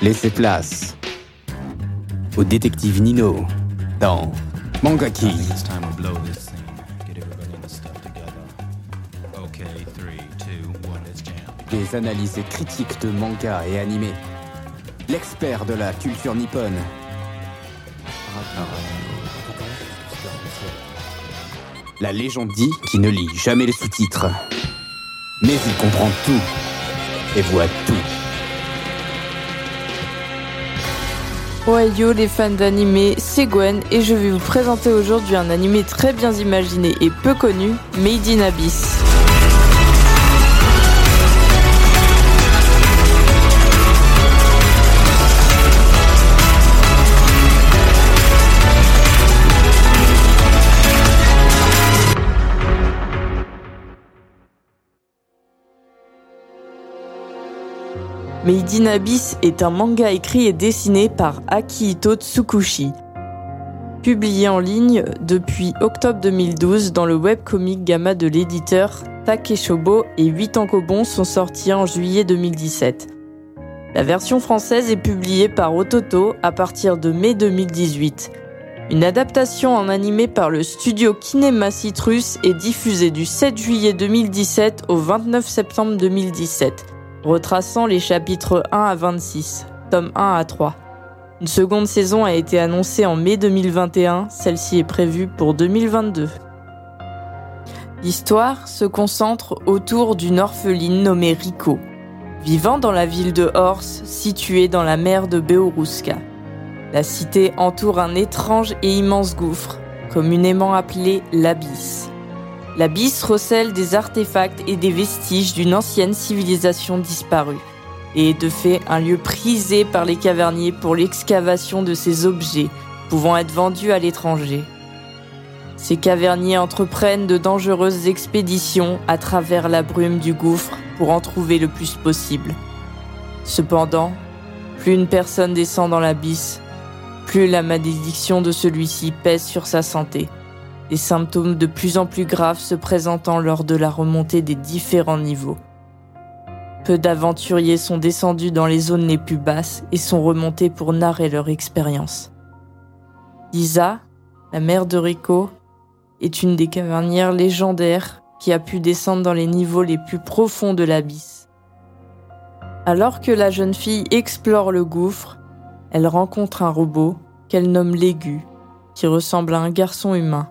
Laissez place au détective Nino dans Mangaki. Des analyses critiques de manga et animés. L'expert de la culture nippone. La légende dit qu'il ne lit jamais les sous-titres. Mais il comprend tout et voit tout. Ohio les fans d'animé, c'est Gwen et je vais vous présenter aujourd'hui un animé très bien imaginé et peu connu, Made in Abyss. Made Abyss est un manga écrit et dessiné par Akihito Tsukushi. Publié en ligne depuis octobre 2012 dans le webcomic Gamma de l'éditeur Takeshobo et 8 Ankobon sont sortis en juillet 2017. La version française est publiée par Ototo à partir de mai 2018. Une adaptation en animé par le studio Kinema Citrus est diffusée du 7 juillet 2017 au 29 septembre 2017 retraçant les chapitres 1 à 26, tome 1 à 3. Une seconde saison a été annoncée en mai 2021, celle-ci est prévue pour 2022. L'histoire se concentre autour d'une orpheline nommée Rico, vivant dans la ville de Horse, située dans la mer de Beoruska. La cité entoure un étrange et immense gouffre, communément appelé l'Abysse. L'abysse recèle des artefacts et des vestiges d'une ancienne civilisation disparue, et est de fait un lieu prisé par les caverniers pour l'excavation de ces objets pouvant être vendus à l'étranger. Ces caverniers entreprennent de dangereuses expéditions à travers la brume du gouffre pour en trouver le plus possible. Cependant, plus une personne descend dans l'abysse, plus la malédiction de celui-ci pèse sur sa santé des symptômes de plus en plus graves se présentant lors de la remontée des différents niveaux. Peu d'aventuriers sont descendus dans les zones les plus basses et sont remontés pour narrer leur expérience. Lisa, la mère de Rico, est une des cavernières légendaires qui a pu descendre dans les niveaux les plus profonds de l'abysse. Alors que la jeune fille explore le gouffre, elle rencontre un robot qu'elle nomme l'aigu, qui ressemble à un garçon humain.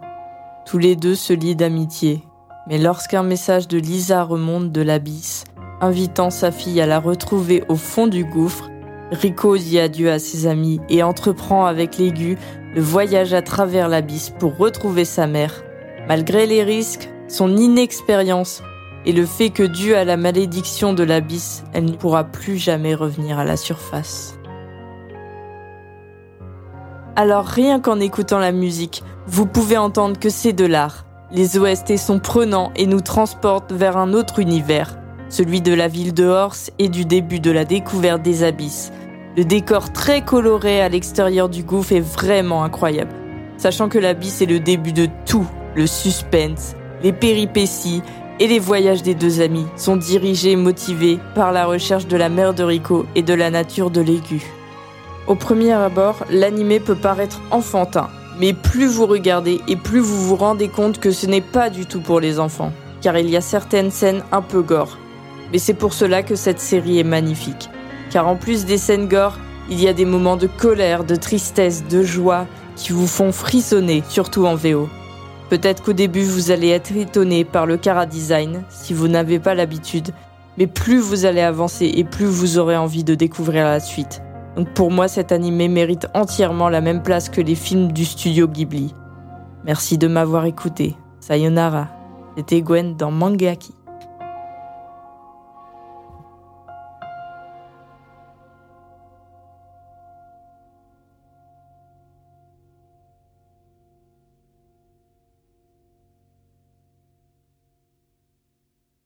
Tous les deux se lient d'amitié, mais lorsqu'un message de Lisa remonte de l'abysse, invitant sa fille à la retrouver au fond du gouffre, Rico dit adieu à ses amis et entreprend avec l'aigu le voyage à travers l'abysse pour retrouver sa mère. Malgré les risques, son inexpérience et le fait que dû à la malédiction de l'abysse, elle ne pourra plus jamais revenir à la surface. Alors rien qu'en écoutant la musique, vous pouvez entendre que c'est de l'art. Les OST sont prenants et nous transportent vers un autre univers, celui de la ville de Horse et du début de la découverte des abysses. Le décor très coloré à l'extérieur du gouffre est vraiment incroyable, sachant que l'abysse est le début de tout, le suspense, les péripéties et les voyages des deux amis sont dirigés et motivés par la recherche de la mère de Rico et de la nature de l'aigu. Au premier abord, l'animé peut paraître enfantin, mais plus vous regardez et plus vous vous rendez compte que ce n'est pas du tout pour les enfants, car il y a certaines scènes un peu gore. Mais c'est pour cela que cette série est magnifique, car en plus des scènes gore, il y a des moments de colère, de tristesse, de joie qui vous font frissonner, surtout en VO. Peut-être qu'au début vous allez être étonné par le cara design si vous n'avez pas l'habitude, mais plus vous allez avancer et plus vous aurez envie de découvrir la suite. Donc pour moi, cet animé mérite entièrement la même place que les films du studio Ghibli. Merci de m'avoir écouté. Sayonara. C'était Gwen dans Mangaki.